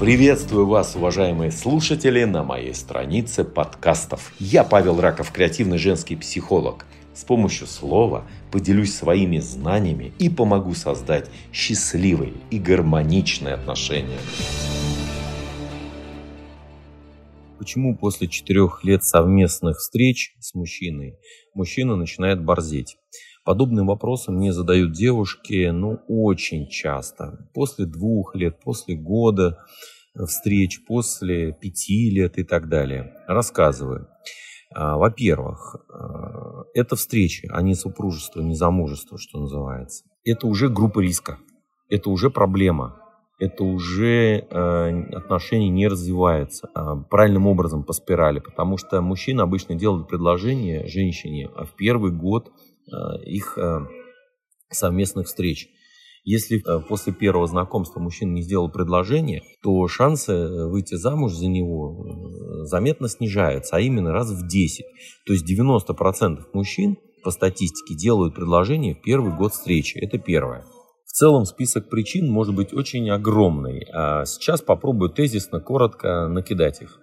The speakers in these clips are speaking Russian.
Приветствую вас, уважаемые слушатели, на моей странице подкастов. Я Павел Раков, креативный женский психолог. С помощью слова поделюсь своими знаниями и помогу создать счастливые и гармоничные отношения. Почему после четырех лет совместных встреч с мужчиной мужчина начинает борзеть? Подобные вопросы мне задают девушки, ну, очень часто. После двух лет, после года встреч, после пяти лет и так далее. Рассказываю. А, во-первых, а, это встречи, а не супружество, не замужество, что называется. Это уже группа риска. Это уже проблема. Это уже э, отношения не развиваются э, правильным образом по спирали, потому что мужчина обычно делает предложение женщине в первый год Э, их э, совместных встреч. Если э, после первого знакомства мужчина не сделал предложение, то шансы выйти замуж за него заметно снижаются, а именно раз в 10. То есть 90% мужчин по статистике делают предложение в первый год встречи. Это первое. В целом список причин может быть очень огромный. А сейчас попробую тезисно, коротко накидать их.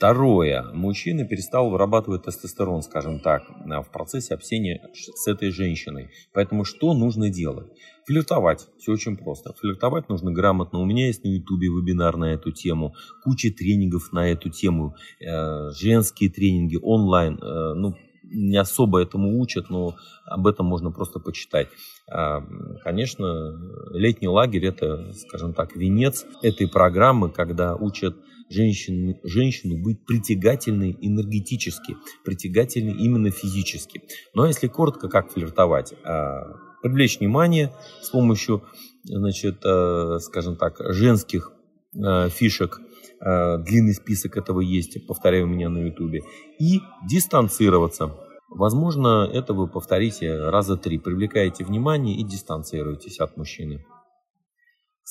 Второе. Мужчина перестал вырабатывать тестостерон, скажем так, в процессе общения с этой женщиной. Поэтому что нужно делать? Флиртовать. Все очень просто. Флиртовать нужно грамотно. У меня есть на ютубе вебинар на эту тему. Куча тренингов на эту тему. Э, женские тренинги онлайн. Э, ну, не особо этому учат, но об этом можно просто почитать. А, конечно, летний лагерь – это, скажем так, венец этой программы, когда учат женщину, женщину быть притягательной энергетически, притягательной именно физически. Но если коротко, как флиртовать? А, привлечь внимание с помощью, значит, э, скажем так, женских э, фишек, э, длинный список этого есть, повторяю у меня на ютубе, и дистанцироваться. Возможно, это вы повторите раза три, привлекаете внимание и дистанцируетесь от мужчины.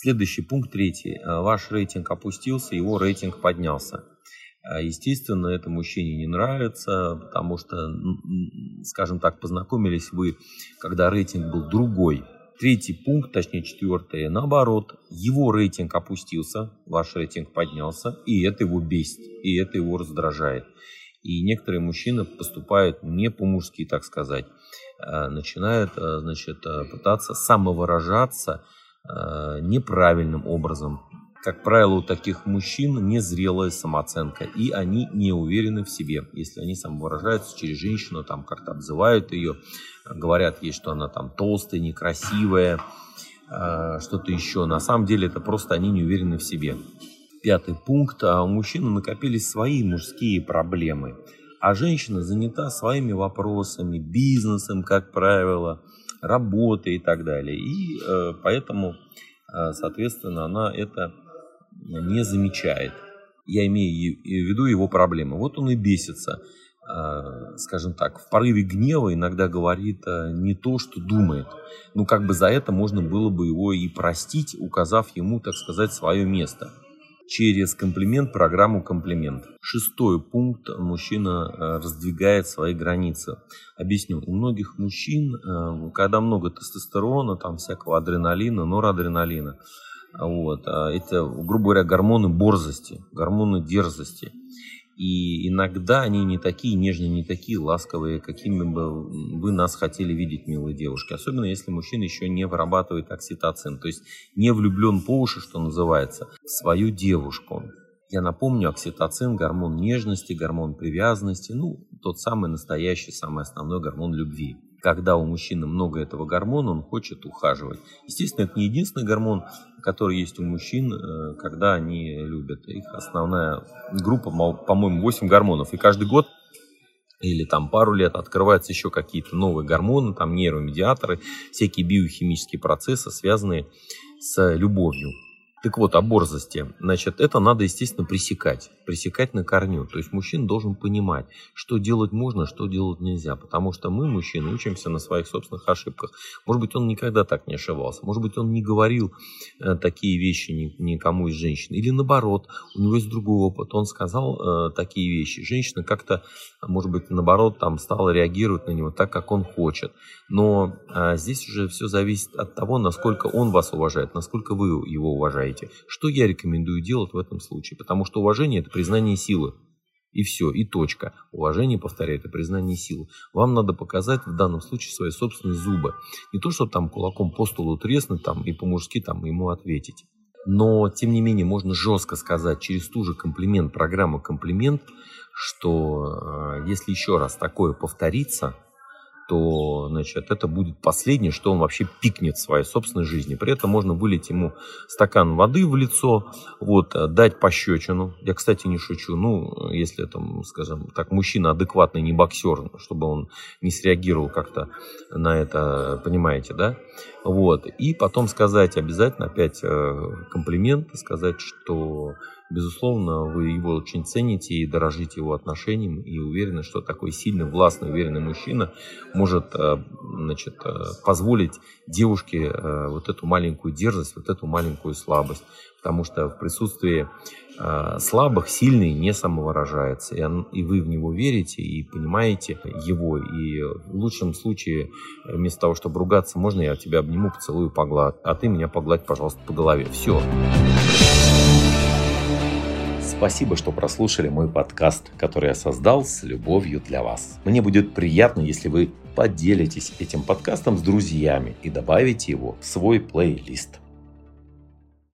Следующий пункт третий. Э, ваш рейтинг опустился, его рейтинг поднялся. Э, естественно, это мужчине не нравится, потому что, скажем так, познакомились вы, когда рейтинг был другой. Третий пункт, точнее четвертый, наоборот, его рейтинг опустился, ваш рейтинг поднялся, и это его бесит, и это его раздражает. И некоторые мужчины поступают не по-мужски, так сказать, э, начинают, значит, пытаться самовыражаться, неправильным образом. Как правило, у таких мужчин незрелая самооценка, и они не уверены в себе. Если они самовыражаются через женщину, там как-то обзывают ее, говорят ей, что она там толстая, некрасивая, э, что-то еще. На самом деле это просто они не уверены в себе. Пятый пункт. А у мужчины накопились свои мужские проблемы, а женщина занята своими вопросами, бизнесом, как правило, работы и так далее. И э, поэтому, э, соответственно, она это не замечает. Я имею в виду его проблемы. Вот он и бесится, э, скажем так, в порыве гнева иногда говорит не то, что думает. Ну, как бы за это можно было бы его и простить, указав ему, так сказать, свое место через комплимент программу комплимент. Шестой пункт. Мужчина э, раздвигает свои границы. Объясню. У многих мужчин, э, когда много тестостерона, там всякого адреналина, норадреналина, вот, э, это, грубо говоря, гормоны борзости, гормоны дерзости. И иногда они не такие нежные, не такие ласковые, какими бы вы нас хотели видеть, милые девушки. Особенно если мужчина еще не вырабатывает окситоцин, то есть не влюблен по уши, что называется, в свою девушку. Я напомню, окситоцин – гормон нежности, гормон привязанности, ну, тот самый настоящий, самый основной гормон любви когда у мужчины много этого гормона, он хочет ухаживать. Естественно, это не единственный гормон, который есть у мужчин, э, когда они любят. Их основная группа, по-моему, 8 гормонов. И каждый год или там пару лет открываются еще какие-то новые гормоны, там нейромедиаторы, всякие биохимические процессы, связанные с любовью. Так вот, о борзости. Значит, это надо, естественно, пресекать. Пресекать на корню. То есть мужчина должен понимать, что делать можно, что делать нельзя. Потому что мы, мужчины, учимся на своих собственных ошибках. Может быть, он никогда так не ошибался. Может быть, он не говорил э, такие вещи ни, никому из женщин. Или наоборот, у него есть другой опыт. Он сказал э, такие вещи. Женщина как-то, может быть, наоборот, там стала реагировать на него так, как он хочет. Но э, здесь уже все зависит от того, насколько он вас уважает, насколько вы его уважаете уважаете. Что я рекомендую делать в этом случае? Потому что уважение – это признание силы. И все, и точка. Уважение, повторяю, это признание силы. Вам надо показать в данном случае свои собственные зубы. Не то, что там кулаком по столу треснуть там, и по-мужски там ему ответить. Но, тем не менее, можно жестко сказать через ту же комплимент, программу комплимент, что э, если еще раз такое повторится, то значит, это будет последнее, что он вообще пикнет в своей собственной жизни. При этом можно вылить ему стакан воды в лицо, вот, э, дать пощечину. Я, кстати, не шучу. Ну, если, там, скажем так, мужчина адекватный, не боксер, чтобы он не среагировал как-то на это, понимаете, да? Вот. И потом сказать обязательно опять э, комплимент, сказать, что Безусловно, вы его очень цените и дорожите его отношением, и уверены, что такой сильный, властный, уверенный мужчина может э, значит, э, позволить девушке э, вот эту маленькую дерзость, вот эту маленькую слабость. Потому что в присутствии слабых сильный не самовыражается. И, и вы в него верите и понимаете его. И в лучшем случае, вместо того, чтобы ругаться, можно я тебя обниму, поцелую, погладь, а ты меня погладь, пожалуйста, по голове. Все. Спасибо, что прослушали мой подкаст, который я создал с любовью для вас. Мне будет приятно, если вы поделитесь этим подкастом с друзьями и добавите его в свой плейлист.